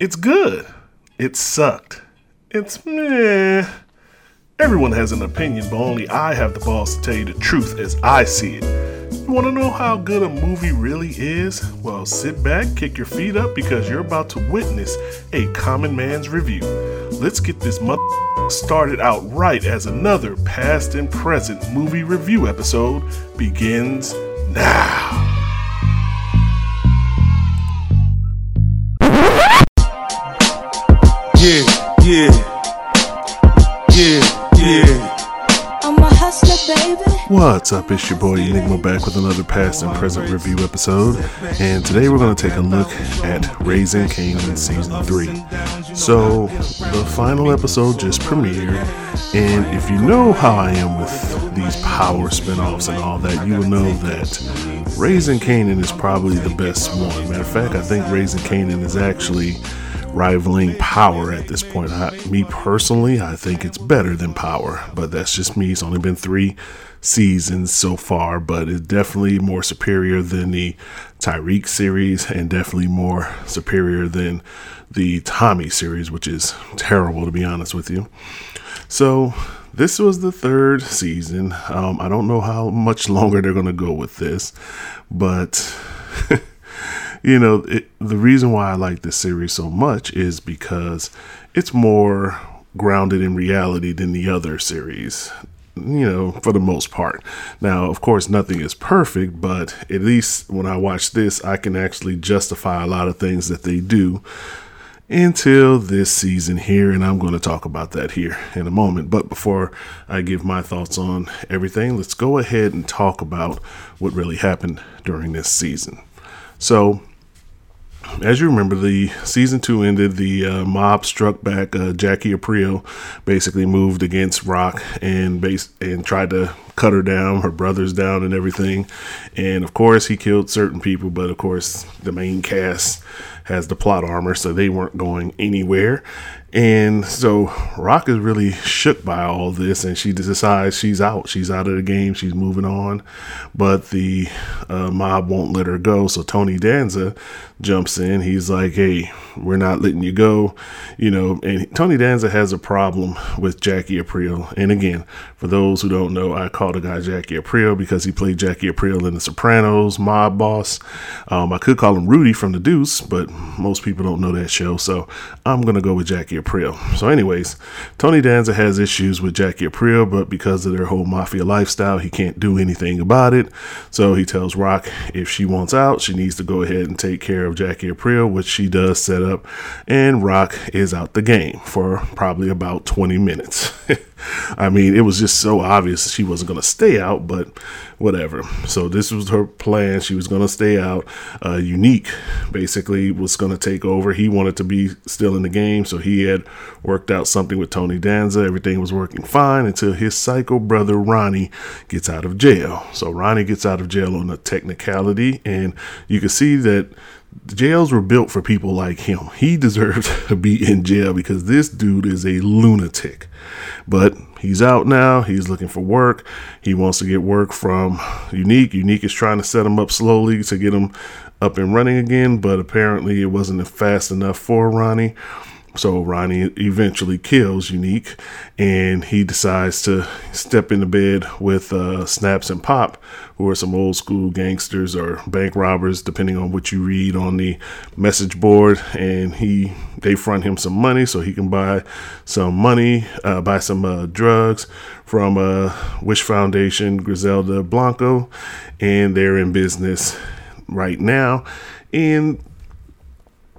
It's good. It sucked. It's meh. Everyone has an opinion, but only I have the balls to tell you the truth as I see it. You want to know how good a movie really is? Well, sit back, kick your feet up, because you're about to witness a common man's review. Let's get this mother started out right as another past and present movie review episode begins now. What's up? It's your boy Enigma back with another past and present review episode. And today we're going to take a look at Raising Kanan Season 3. So, the final episode just premiered. And if you know how I am with these power spin offs and all that, you will know that Raising Kanan is probably the best one. Matter of fact, I think Raising Kanan is actually rivaling Power at this point. I, me personally, I think it's better than Power, but that's just me. It's only been three seasons so far, but it's definitely more superior than the Tariq series and definitely more superior than the Tommy series, which is terrible to be honest with you. So, this was the third season. Um, I don't know how much longer they're going to go with this, but you know, it, the reason why I like this series so much is because it's more grounded in reality than the other series. You know, for the most part. Now, of course, nothing is perfect, but at least when I watch this, I can actually justify a lot of things that they do until this season here, and I'm going to talk about that here in a moment. But before I give my thoughts on everything, let's go ahead and talk about what really happened during this season. So, as you remember, the season two ended. The uh, mob struck back. Uh, Jackie Aprile basically moved against Rock and base and tried to cut her down, her brothers down, and everything. And of course, he killed certain people. But of course, the main cast has the plot armor, so they weren't going anywhere. And so Rock is really shook by all this, and she decides she's out. She's out of the game. She's moving on, but the uh, mob won't let her go. So Tony Danza jumps in. He's like, "Hey, we're not letting you go," you know. And Tony Danza has a problem with Jackie Aprile. And again, for those who don't know, I call the guy Jackie Aprile because he played Jackie Aprile in The Sopranos, mob boss. Um, I could call him Rudy from The Deuce, but most people don't know that show, so I'm gonna go with Jackie Aprile. So, anyways, Tony Danza has issues with Jackie Aprile, but because of their whole mafia lifestyle, he can't do anything about it. So he tells Rock if she wants out, she needs to go ahead and take care of Jackie Aprile, which she does set up, and Rock is out the game for probably about 20 minutes. I mean, it was just so obvious she wasn't going to stay out, but whatever. So this was her plan. She was going to stay out. Uh, Unique basically was going to take over. He wanted to be still in the game, so he had worked out something with Tony Danza. Everything was working fine until his psycho brother Ronnie gets out of jail. So Ronnie gets out of jail on a technicality, and you can see that the jails were built for people like him. He deserves to be in jail because this dude is a lunatic. But he's out now. He's looking for work. He wants to get work from Unique. Unique is trying to set him up slowly to get him up and running again, but apparently it wasn't fast enough for Ronnie. So Ronnie eventually kills Unique, and he decides to step into bed with uh, Snaps and Pop, who are some old school gangsters or bank robbers, depending on what you read on the message board. And he they front him some money so he can buy some money, uh, buy some uh, drugs from uh, Wish Foundation, Griselda Blanco, and they're in business right now. And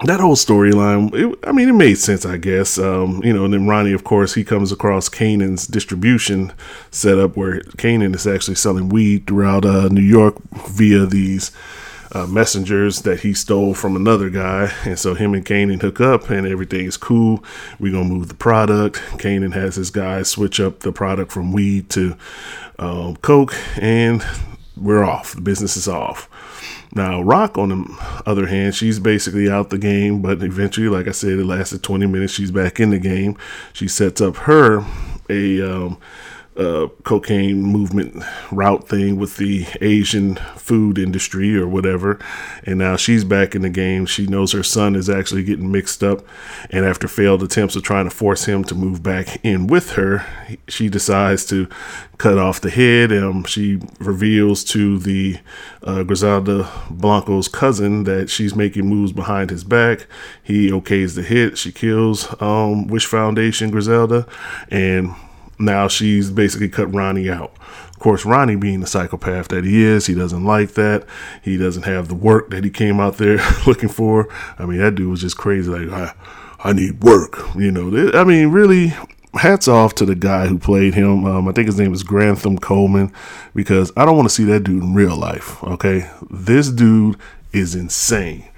that whole storyline, I mean, it made sense, I guess. Um, you know, and then Ronnie, of course, he comes across Kanan's distribution setup where Kanan is actually selling weed throughout uh, New York via these uh, messengers that he stole from another guy. And so him and Kanan hook up and everything is cool. We're going to move the product. Kanan has his guys switch up the product from weed to um, Coke, and we're off. The business is off. Now, Rock, on the other hand, she's basically out the game, but eventually, like I said, it lasted 20 minutes. She's back in the game. She sets up her a um, uh, cocaine movement route thing with the Asian food industry or whatever. And now she's back in the game. She knows her son is actually getting mixed up. And after failed attempts of trying to force him to move back in with her, she decides to cut off the head. Um, she reveals to the uh, Griselda Blanco's cousin that she's making moves behind his back. He okays the hit. She kills um, Wish Foundation Griselda. And now she's basically cut Ronnie out. Of course, Ronnie being the psychopath that he is, he doesn't like that. He doesn't have the work that he came out there looking for. I mean, that dude was just crazy. Like, I, I need work. You know, I mean, really, hats off to the guy who played him. Um, I think his name is Grantham Coleman because I don't want to see that dude in real life. Okay. This dude is insane.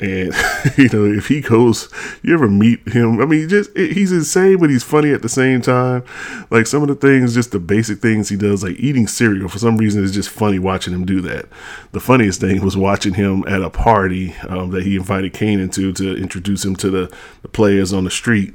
And you know, if he goes, you ever meet him? I mean, just he's insane, but he's funny at the same time. Like some of the things, just the basic things he does, like eating cereal. For some reason, it's just funny watching him do that. The funniest thing was watching him at a party um, that he invited Kanan to to introduce him to the, the players on the street.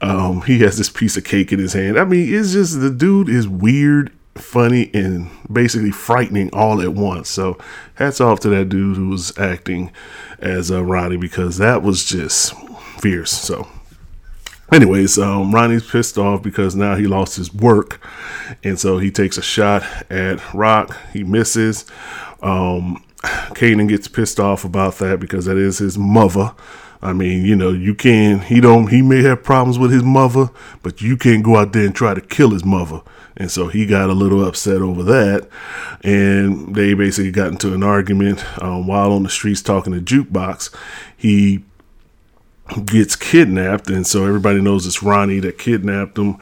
Um, he has this piece of cake in his hand. I mean, it's just the dude is weird funny and basically frightening all at once. So hats off to that dude who was acting as uh, Ronnie because that was just fierce. So anyways, um, Ronnie's pissed off because now he lost his work, and so he takes a shot at Rock. He misses. Um, Kanan gets pissed off about that because that is his mother. I mean, you know, you can he don't he may have problems with his mother, but you can't go out there and try to kill his mother. And so he got a little upset over that. And they basically got into an argument um, while on the streets talking to Jukebox. He gets kidnapped. And so everybody knows it's Ronnie that kidnapped him.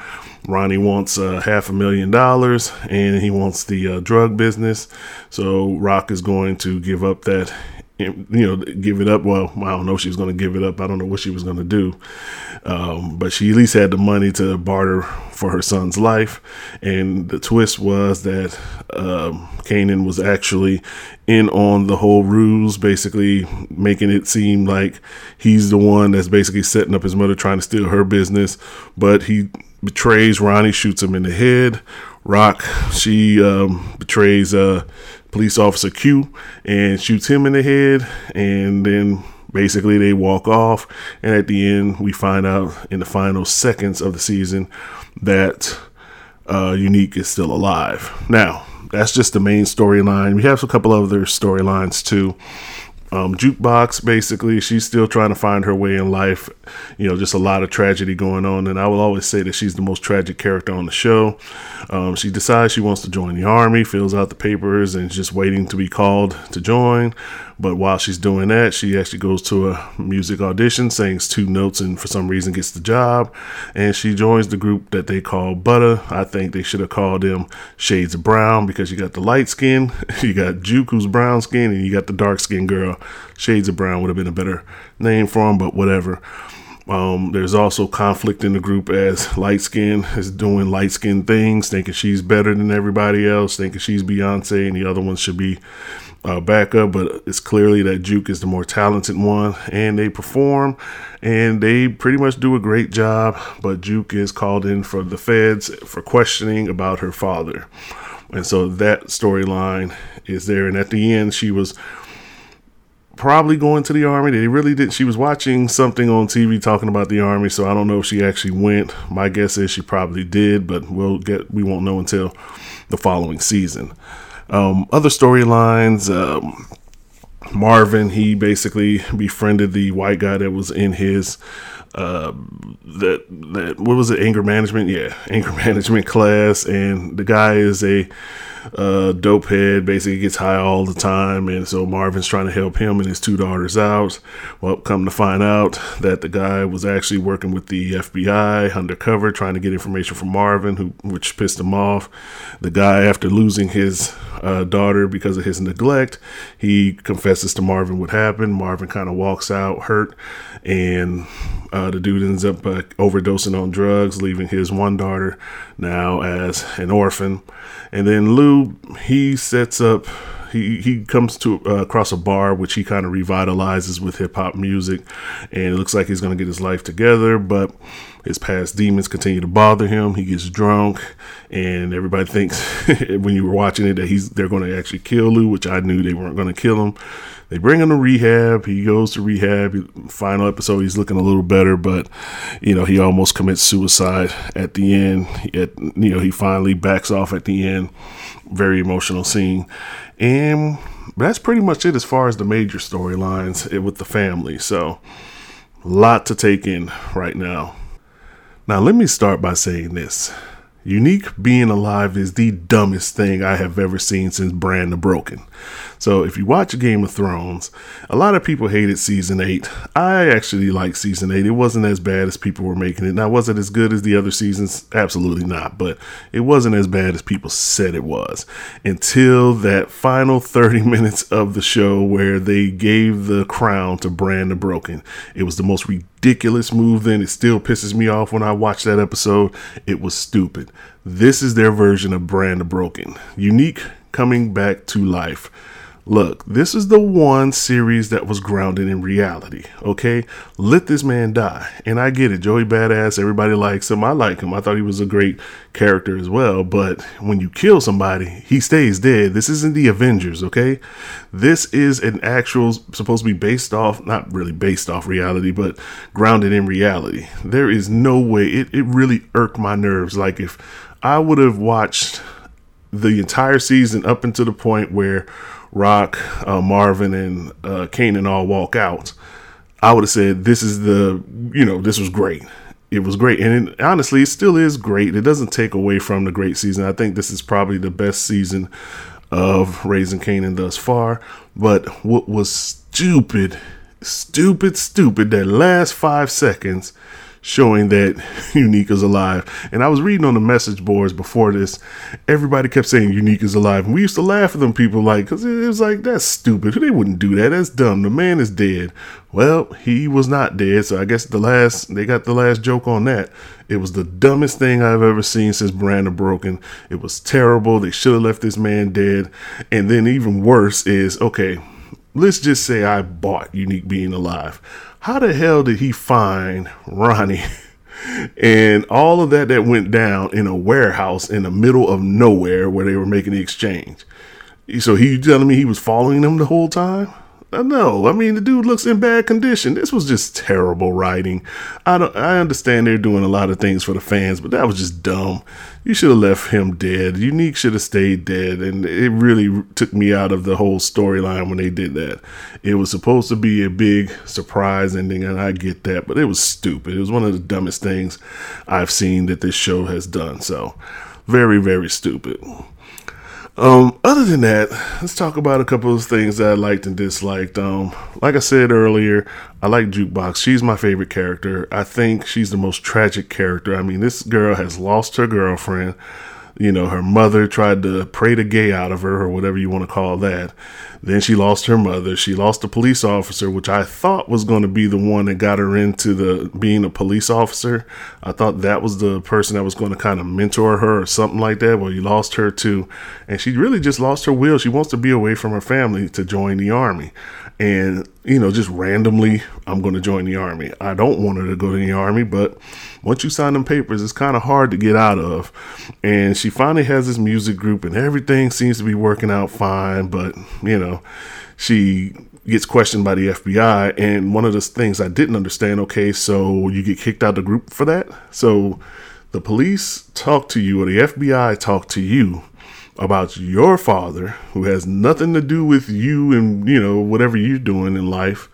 Ronnie wants uh, half a million dollars and he wants the uh, drug business. So Rock is going to give up that you know, give it up. Well, I don't know she was going to give it up. I don't know what she was going to do. Um, but she at least had the money to barter for her son's life. And the twist was that um, Kanan was actually in on the whole ruse, basically making it seem like he's the one that's basically setting up his mother trying to steal her business. But he betrays Ronnie, shoots him in the head. Rock, she um, betrays uh, police officer Q and shoots him in the head, and then basically they walk off. And at the end, we find out in the final seconds of the season that uh, Unique is still alive. Now, that's just the main storyline. We have a couple other storylines too um, jukebox basically. She's still trying to find her way in life. You know just a lot of tragedy going on. And i will always say that she's the most tragic character on the show. Um, she decides she wants to join the army fills out the papers and just waiting to be called to join but while she's doing that, she actually goes to a music audition, sings two notes, and for some reason gets the job. And she joins the group that they call Butter. I think they should have called them Shades of Brown because you got the light skin, you got Juke who's brown skin, and you got the dark skin girl. Shades of Brown would have been a better name for them, but whatever. Um, there's also conflict in the group as light skin is doing light skin things, thinking she's better than everybody else, thinking she's Beyonce, and the other one should be uh, backup, but it's clearly that Juke is the more talented one, and they perform and they pretty much do a great job. But Juke is called in for the feds for questioning about her father, and so that storyline is there. And at the end, she was probably going to the army. They really did. She was watching something on TV talking about the army, so I don't know if she actually went. My guess is she probably did, but we'll get we won't know until the following season. Um, other storylines. Um, Marvin, he basically befriended the white guy that was in his uh, that that what was it anger management? Yeah anger management class. And the guy is a uh, dope head basically gets high all the time. And so marvin's trying to help him and his two daughters out. Well come to find out that the guy was actually working with the fbi undercover trying to get information from marvin who which pissed him off. The guy after losing his uh, daughter because of his neglect he confesses to marvin what happened marvin kind of walks out hurt and uh, the dude ends up uh, overdosing on drugs, leaving his one daughter now as an orphan. And then Lou, he sets up he he comes to uh, across a bar which he kind of revitalizes with hip hop music, and it looks like he's gonna get his life together, but his past demons continue to bother him. He gets drunk, and everybody thinks when you were watching it that he's they're going to actually kill Lou, which I knew they weren't going to kill him. They bring him to rehab. He goes to rehab. Final episode, he's looking a little better, but you know he almost commits suicide at the end. At, you know he finally backs off at the end. Very emotional scene, and that's pretty much it as far as the major storylines eh, with the family. So, a lot to take in right now. Now, let me start by saying this. Unique being alive is the dumbest thing I have ever seen since Bran the Broken. So, if you watch Game of Thrones, a lot of people hated season 8. I actually liked season 8. It wasn't as bad as people were making it. Now, was it as good as the other seasons? Absolutely not. But it wasn't as bad as people said it was until that final 30 minutes of the show where they gave the crown to Bran the Broken. It was the most ridiculous move then. It still pisses me off when I watch that episode. It was stupid. This is their version of Bran the Broken. Unique coming back to life. Look, this is the one series that was grounded in reality, okay? Let this man die. And I get it, Joey Badass, everybody likes him. I like him. I thought he was a great character as well. But when you kill somebody, he stays dead. This isn't the Avengers, okay? This is an actual, supposed to be based off, not really based off reality, but grounded in reality. There is no way, it, it really irked my nerves. Like if I would have watched the entire season up until the point where Rock, uh, Marvin, and uh, Kanan all walk out, I would have said, This is the, you know, this was great. It was great. And it, honestly, it still is great. It doesn't take away from the great season. I think this is probably the best season of Raising Kanan thus far. But what was stupid, stupid, stupid, that last five seconds showing that Unique is alive. And I was reading on the message boards before this, everybody kept saying Unique is alive. And we used to laugh at them people like, because it was like, that's stupid. They wouldn't do that. That's dumb. The man is dead. Well, he was not dead. So I guess the last, they got the last joke on that. It was the dumbest thing I've ever seen since Bran the Broken. It was terrible. They should have left this man dead. And then even worse is, okay, let's just say I bought Unique being alive how the hell did he find Ronnie and all of that that went down in a warehouse in the middle of nowhere where they were making the exchange? So he telling me he was following them the whole time? No, I mean the dude looks in bad condition. This was just terrible writing. I don't. I understand they're doing a lot of things for the fans, but that was just dumb. You should have left him dead. Unique should have stayed dead, and it really took me out of the whole storyline when they did that. It was supposed to be a big surprise ending, and I get that, but it was stupid. It was one of the dumbest things I've seen that this show has done. So, very, very stupid. Um, other than that, let's talk about a couple of things that I liked and disliked. Um, like I said earlier, I like Jukebox. She's my favorite character. I think she's the most tragic character. I mean, this girl has lost her girlfriend you know, her mother tried to pray the gay out of her, or whatever you want to call that. Then she lost her mother. She lost a police officer, which I thought was going to be the one that got her into the being a police officer. I thought that was the person that was going to kind of mentor her or something like that. Well, you lost her too, and she really just lost her will. She wants to be away from her family to join the army and you know just randomly i'm going to join the army i don't want her to go to the army but once you sign them papers it's kind of hard to get out of. And she finally has this music group and everything seems to be working out fine but you know she gets questioned by the fbi and one of the things i didn't understand okay so you get kicked out of the group for that? So the police talk to you or the fbi talk to you about your father who has nothing to do with you and you know whatever you're doing in life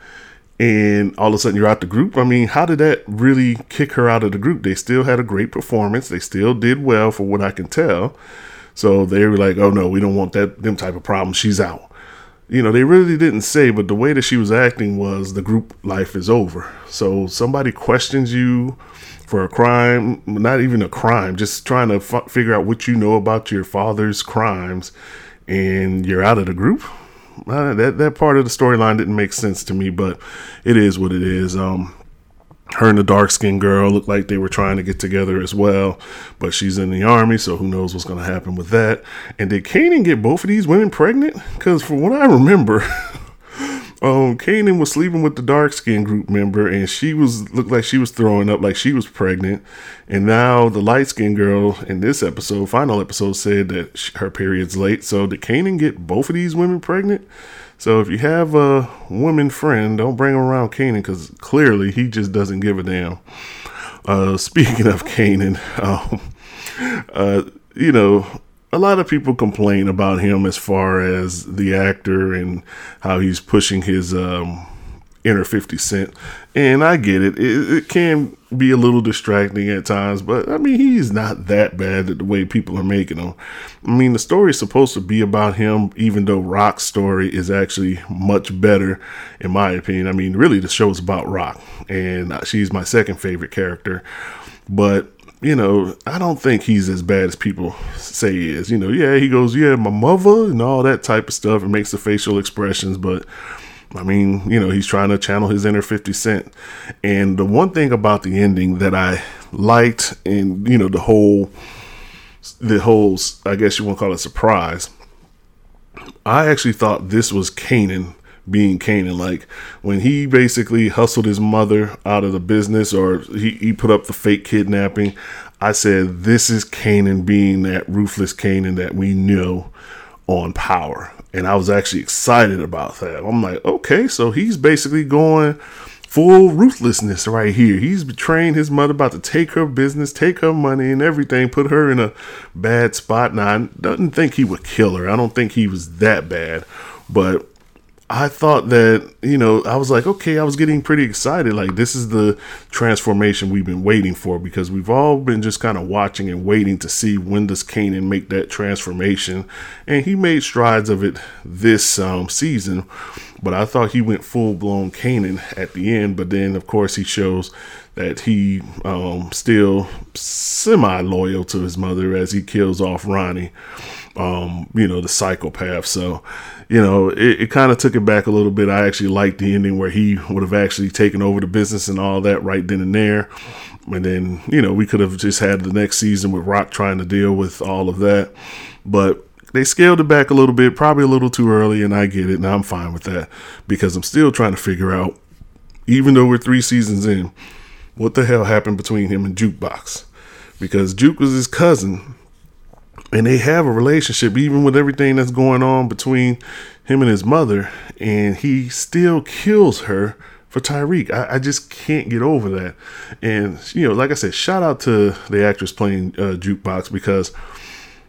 and all of a sudden you're out the group. I mean how did that really kick her out of the group? They still had a great performance. They still did well for what i can tell. So they were like oh no we don't want that them type of problem she's out. You know they really didn't say but the way that she was acting was the group life is over. So somebody questions you for a crime, not even a crime, just trying to f- figure out what you know about your father's crimes, and you're out of the group. Uh, that that part of the storyline didn't make sense to me, but it is what it is. Um, her and the dark skinned girl looked like they were trying to get together as well, but she's in the army, so who knows what's going to happen with that. And did Kanan get both of these women pregnant? Because from what I remember, um, Kanan was sleeping with the dark skinned group member, and she was looked like she was throwing up, like she was pregnant. And now the light skinned girl in this episode, final episode, said that she, her period's late. So did Kanan get both of these women pregnant? So if you have a woman friend, don't bring him around Kanan because clearly he just doesn't give a damn. Uh, speaking of Kanan, um, uh, you know, a lot of people complain about him as far as the actor and how he's pushing his um, inner 50 Cent. And I get it. it. It can be a little distracting at times, but I mean, he's not that bad at the way people are making him. I mean, the story is supposed to be about him, even though Rock's story is actually much better, in my opinion. I mean, really, the show is about Rock, and she's my second favorite character. But you know, I don't think he's as bad as people say he is. You know, yeah, he goes, yeah, my mother and all that type of stuff and makes the facial expressions, but I mean, you know, he's trying to channel his inner 50 Cent. And the one thing about the ending that I liked and, you know, the whole, the whole, I guess you want to call it surprise, I actually thought this was Kanan being Kanan. Like when he basically hustled his mother out of the business or he, he put up the fake kidnapping, I said, this is Kanan being that ruthless Kanan that we know on power and I was actually excited about that. I'm like, okay, so he's basically going full ruthlessness right here. He's betraying his mother, about to take her business, take her money and everything, put her in a bad spot. Now, I don't think he would kill her. I don't think he was that bad, but I thought that, you know, I was like, okay, I was getting pretty excited. Like, this is the transformation we've been waiting for because we've all been just kind of watching and waiting to see when does Kanan make that transformation. And he made strides of it this um, season, but I thought he went full blown Kanan at the end. But then, of course, he shows that he um, still semi loyal to his mother as he kills off Ronnie, um, you know, the psychopath. So, you know, it, it kind of took it back a little bit. I actually liked the ending where he would have actually taken over the business and all that right then and there. And then, you know, we could have just had the next season with Rock trying to deal with all of that. But they scaled it back a little bit, probably a little too early, and I get it, and I'm fine with that because I'm still trying to figure out, even though we're three seasons in, what the hell happened between him and Jukebox. Because Juke was his cousin, and they have a relationship even with everything that's going on between him and his mother and he still kills her for Tariq. I, I, just can't get over that. And you know, like I said, shout out to the actress playing uh, Jukebox because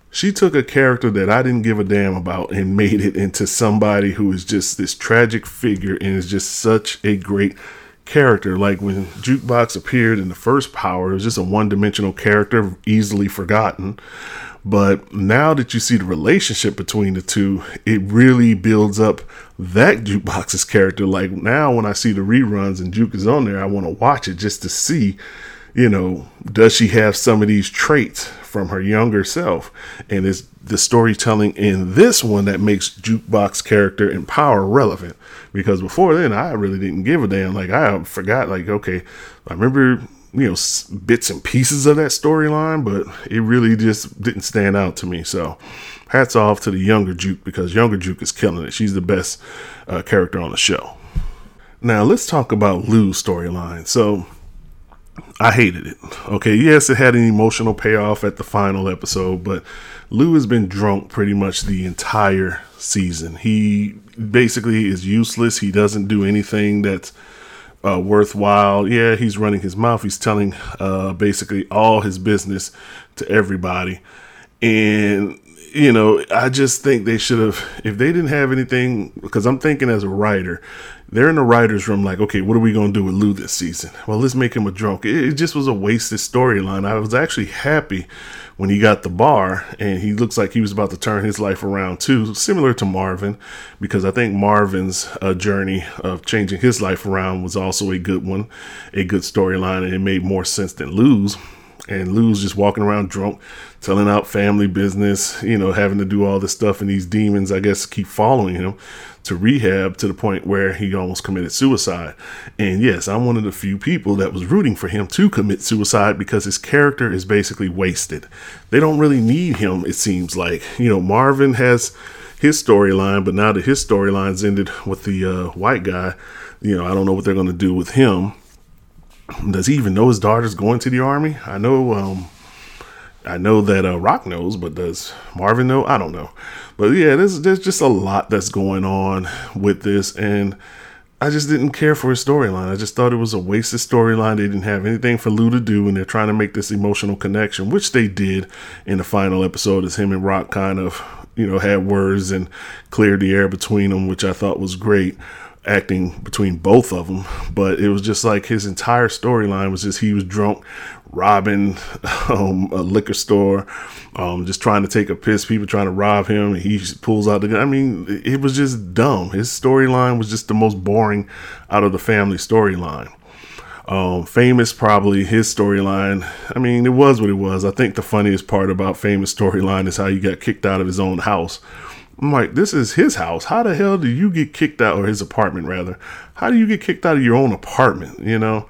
she took a character that I didn't give a damn about and made it into somebody who is just this tragic figure and is just such a great character. Like when Jukebox appeared in the first Power, it was just a one dimensional character, easily forgotten. But now that you see the relationship between the two, it really builds up that Jukebox's character. Like now, when I see the reruns and Juke is on there, I want to watch it just to see, you know, does she have some of these traits from her younger self? And is the storytelling in this one that makes Jukebox character and power relevant? Because before then, I really didn't give a damn. Like I forgot, like okay, I remember you know bits and pieces of that storyline, but it really just didn't stand out to me. So, hats off to the younger Juke because younger Juke is killing it. She's the best uh, character on the show. Now let's talk about Lou's storyline. So. I hated it. Okay, yes, it had an emotional payoff at the final episode, but Lou has been drunk pretty much the entire season. He basically is useless. He doesn't do anything that's uh, worthwhile. Yeah, he's running his mouth. He's telling uh, basically all his business to everybody. And, you know, I just think they should have, if they didn't have anything, because I'm thinking as a writer, they're in the writer's room like, okay, what are we going to do with Lou this season? Well, let's make him a drunk. It, it just was a wasted storyline. I was actually happy when he got the bar and he looks like he was about to turn his life around too, similar to Marvin, because I think Marvin's uh, journey of changing his life around was also a good one, a good storyline, and it made more sense than Lou's. and Lou's just walking around drunk, telling out family business, you know, having to do all this stuff, and these demons, I guess, keep following him to rehab to the point where he almost committed suicide. And yes, I'm one of the few people that was rooting for him to commit suicide because his character is basically wasted. They don't really need him, it seems like. You know, Marvin has his storyline, but now that his storyline's ended with the uh, white guy, you know, I don't know what they're going to do with him. Does he even know his daughter's going to the army? I know, um, I know that uh, Rock knows, but does Marvin know? I don't know. But yeah, there's there's just a lot that's going on with this, and I just didn't care for his storyline. I just thought it was a wasted storyline. They didn't have anything for Lou to do, and they're trying to make this emotional connection, which they did in the final episode, as him and Rock kind of you know had words and cleared the air between them, which I thought was great acting between both of them, but it was just like his entire storyline was just he was drunk, robbing um, a liquor store, um, just trying to take a piss, people trying to rob him, and he pulls out the gun. I mean, it was just dumb. His storyline was just the most boring out of the family storyline. Um, famous probably his storyline. I mean, it was what it was. I think the funniest part about famous storyline is how he got kicked out of his own house I'm like, this is his house. How the hell do you get kicked out, or his apartment rather? How do you get kicked out of your own apartment? You know?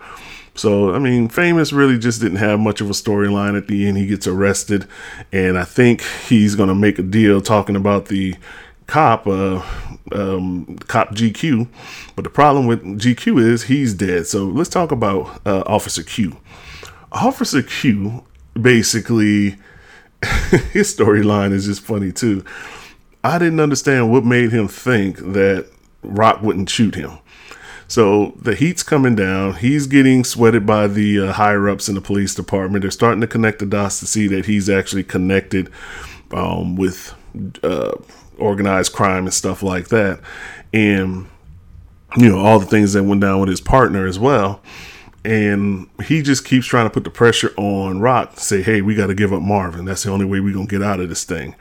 So, I mean, Famous really just didn't have much of a storyline at the end. He gets arrested, and I think he's going to make a deal talking about the cop, uh, um, cop GQ. But the problem with GQ is he's dead. So let's talk about uh, Officer Q. Officer Q, basically, his storyline is just funny too. I didn't understand what made him think that Rock wouldn't shoot him. So the heat's coming down. He's getting sweated by the uh, higher ups in the police department. They're starting to connect the dots to see that he's actually connected um, with uh, organized crime and stuff like that. And, you know, all the things that went down with his partner as well. And he just keeps trying to put the pressure on Rock to say, hey, we got to give up Marvin. That's the only way we're going to get out of this thing.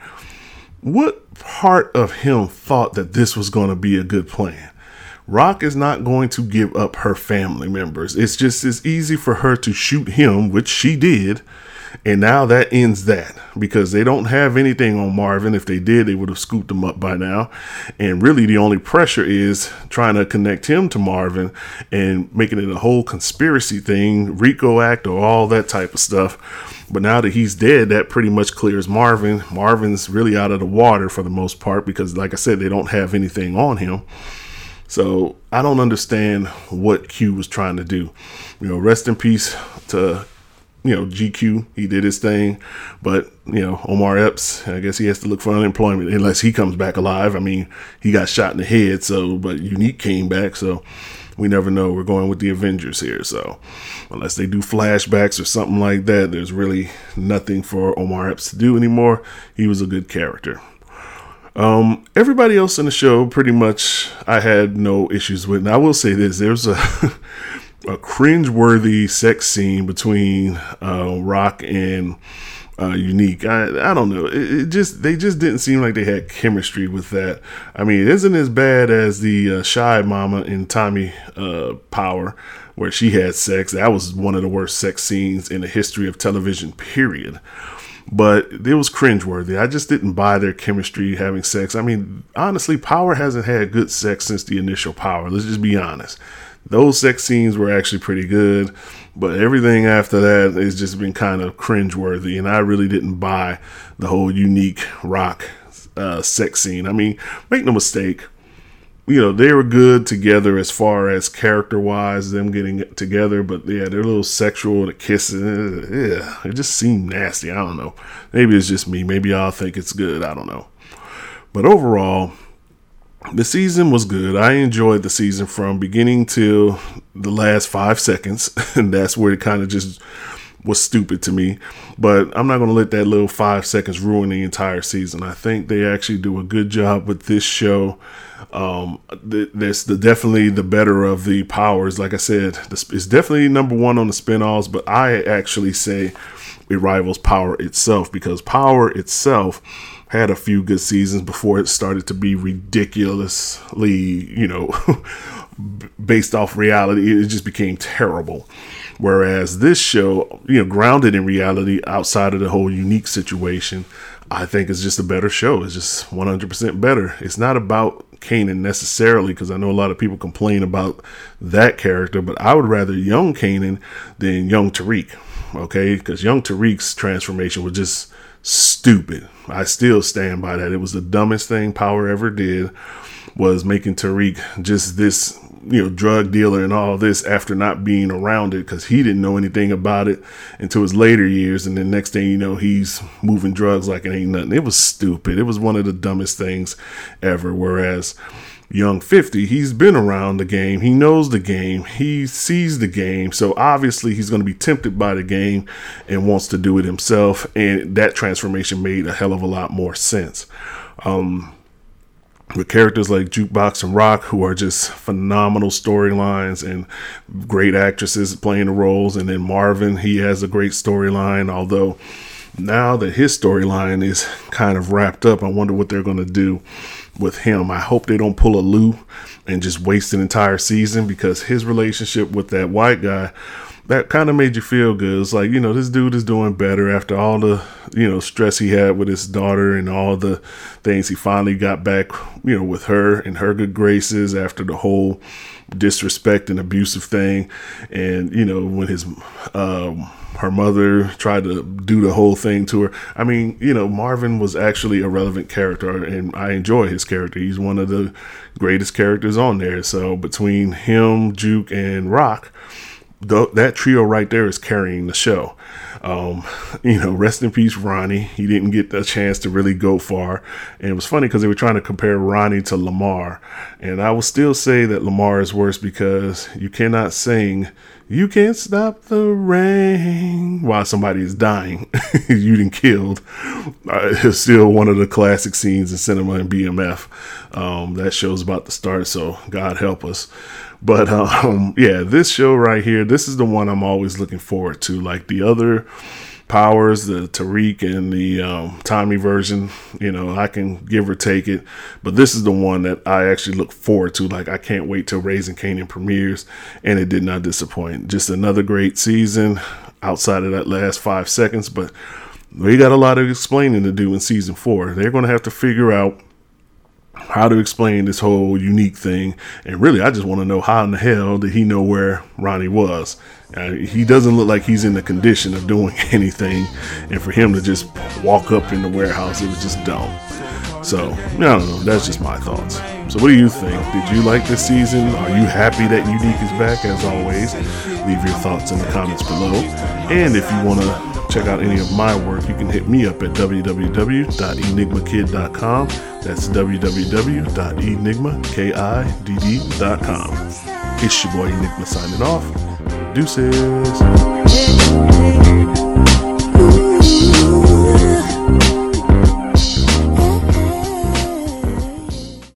What part of him thought that this was going to be a good plan? Rock is not going to give up her family members. It's just as easy for her to shoot him, which she did. And now that ends that because they don't have anything on Marvin. If they did, they would have scooped him up by now. And really, the only pressure is trying to connect him to Marvin and making it a whole conspiracy thing, RICO Act, or all that type of stuff but now that he's dead, that pretty much clears Marvin. Marvin's really out of the water for the most part because, like I said, they don't have anything on him. So I don't understand what Q was trying to do. You know, rest in peace to you know GQ. He did his thing, but you know Omar Epps. I guess he has to look for unemployment unless he comes back alive. I mean, he got shot in the head, so but Unique came back, so we never know. We're going with the Avengers here, so unless they do flashbacks or something like that, there's really nothing for Omar Epps to do anymore. He was a good character. Um, everybody else in the show, pretty much, I had no issues with. And I will say this: there's a a cringe-worthy sex scene between uh, Rock and uh, unique. I I don't know. It, it, just they just didn't seem like they had chemistry with that. I mean, it isn't as bad as the uh, shy mama in Tommy uh, Power, where she had sex. That was one of the worst sex scenes in the history of television. Period. But it was cringeworthy. I just didn't buy their chemistry having sex. I mean, honestly, Power hasn't had good sex since the initial Power. Let's just be honest. Those sex scenes were actually pretty good. But everything after that has just been kind of cringeworthy, and I really didn't buy the whole unique rock uh, sex scene. I mean, make no mistake, you know they were good together as far as character wise, them getting together. But yeah, they're a little sexual, the kissing, yeah, it just seemed nasty. I don't know. Maybe it's just me. Maybe y'all think it's good. I don't know. But overall, the season was good. I enjoyed the season from beginning to the last five seconds, and that's where it kind of just was stupid to me. But I'm not going to let that little five seconds ruin the entire season. I think they actually do a good job with this show. Um, that's the definitely the better of the powers. Like I said, it's definitely number one on the spinoffs, but I actually say it rivals Power itself because Power itself had a few good seasons before it started to be ridiculously, you know, based off reality. It just became terrible. Whereas this show, you know, grounded in reality outside of the whole unique situation, I think is just a better show. It's just 100% better. It's not about Kanan necessarily, because I know a lot of people complain about that character, but I would rather young Kanan than young Tariq. Okay, because young Tariq's transformation was just stupid. I still stand by that. It was the dumbest thing Power ever did was making Tariq just this you know drug dealer and all this after not being around it because he didn't know anything about it until his later years. And then next thing you know he's moving drugs like it ain't nothing. It was stupid. It was one of the dumbest things ever. Whereas young 50 he's been around the game. He knows the game. He sees the game. So obviously he's going to be tempted by the game and wants to do it himself. And that transformation made a hell of a lot more sense. Um with characters like Jukebox and Rock, who are just phenomenal storylines and great actresses playing the roles. And then Marvin, he has a great storyline, although now that his storyline is kind of wrapped up, I wonder what they're going to do with him. I hope they don't pull a Lou and just waste an entire season because his relationship with that white guy that kind of made you feel good. It's like, you know, this dude is doing better after all the, you know, stress he had with his daughter and all the things he finally got back, you know, with her and her good graces after the whole disrespect and abusive thing. And, you know, when his, um, her mother tried to do the whole thing to her. I mean, you know, Marvin was actually a relevant character, and I enjoy his character. He's one of the greatest characters on there. So between him, Juke, and Rock, that trio right there is carrying the show. Um, you know, rest in peace, Ronnie. He didn't get the chance to really go far. And it was funny because they were trying to compare Ronnie to Lamar. And I will still say that Lamar is worse because you cannot sing, You Can't Stop the Rain while somebody is dying. you didn't killed. Uh, it's still one of the classic scenes in cinema and BMF. Um, that show's about to start, so God help us. But um, yeah, this show right here, this is the one I'm always looking forward to. Like the other powers, the Tariq and the um, Tommy version, you know, I can give or take it. But this is the one that I actually look forward to. Like I can't wait till Raising Kanan premieres, and it did not disappoint. Just another great season outside of that last five seconds, but we got a lot of explaining to do in season four. They're going to have to figure out how to explain this whole unique thing. And really, I just want to know how in the hell did he know where Ronnie was? Uh, he doesn't look like he's in the condition of doing anything. And for him to just walk up in the warehouse, it was just dumb. So, I don't know. That's just my thoughts. So, what do you think? Did you like this season? Are you happy that Unique is back? As always, leave your thoughts in the comments below. And if you want to check out any of my work, you can hit me up at www.enigmakidd.com. That's www.enigmakidd.com. It's your boy Enigma signing off. Deuces.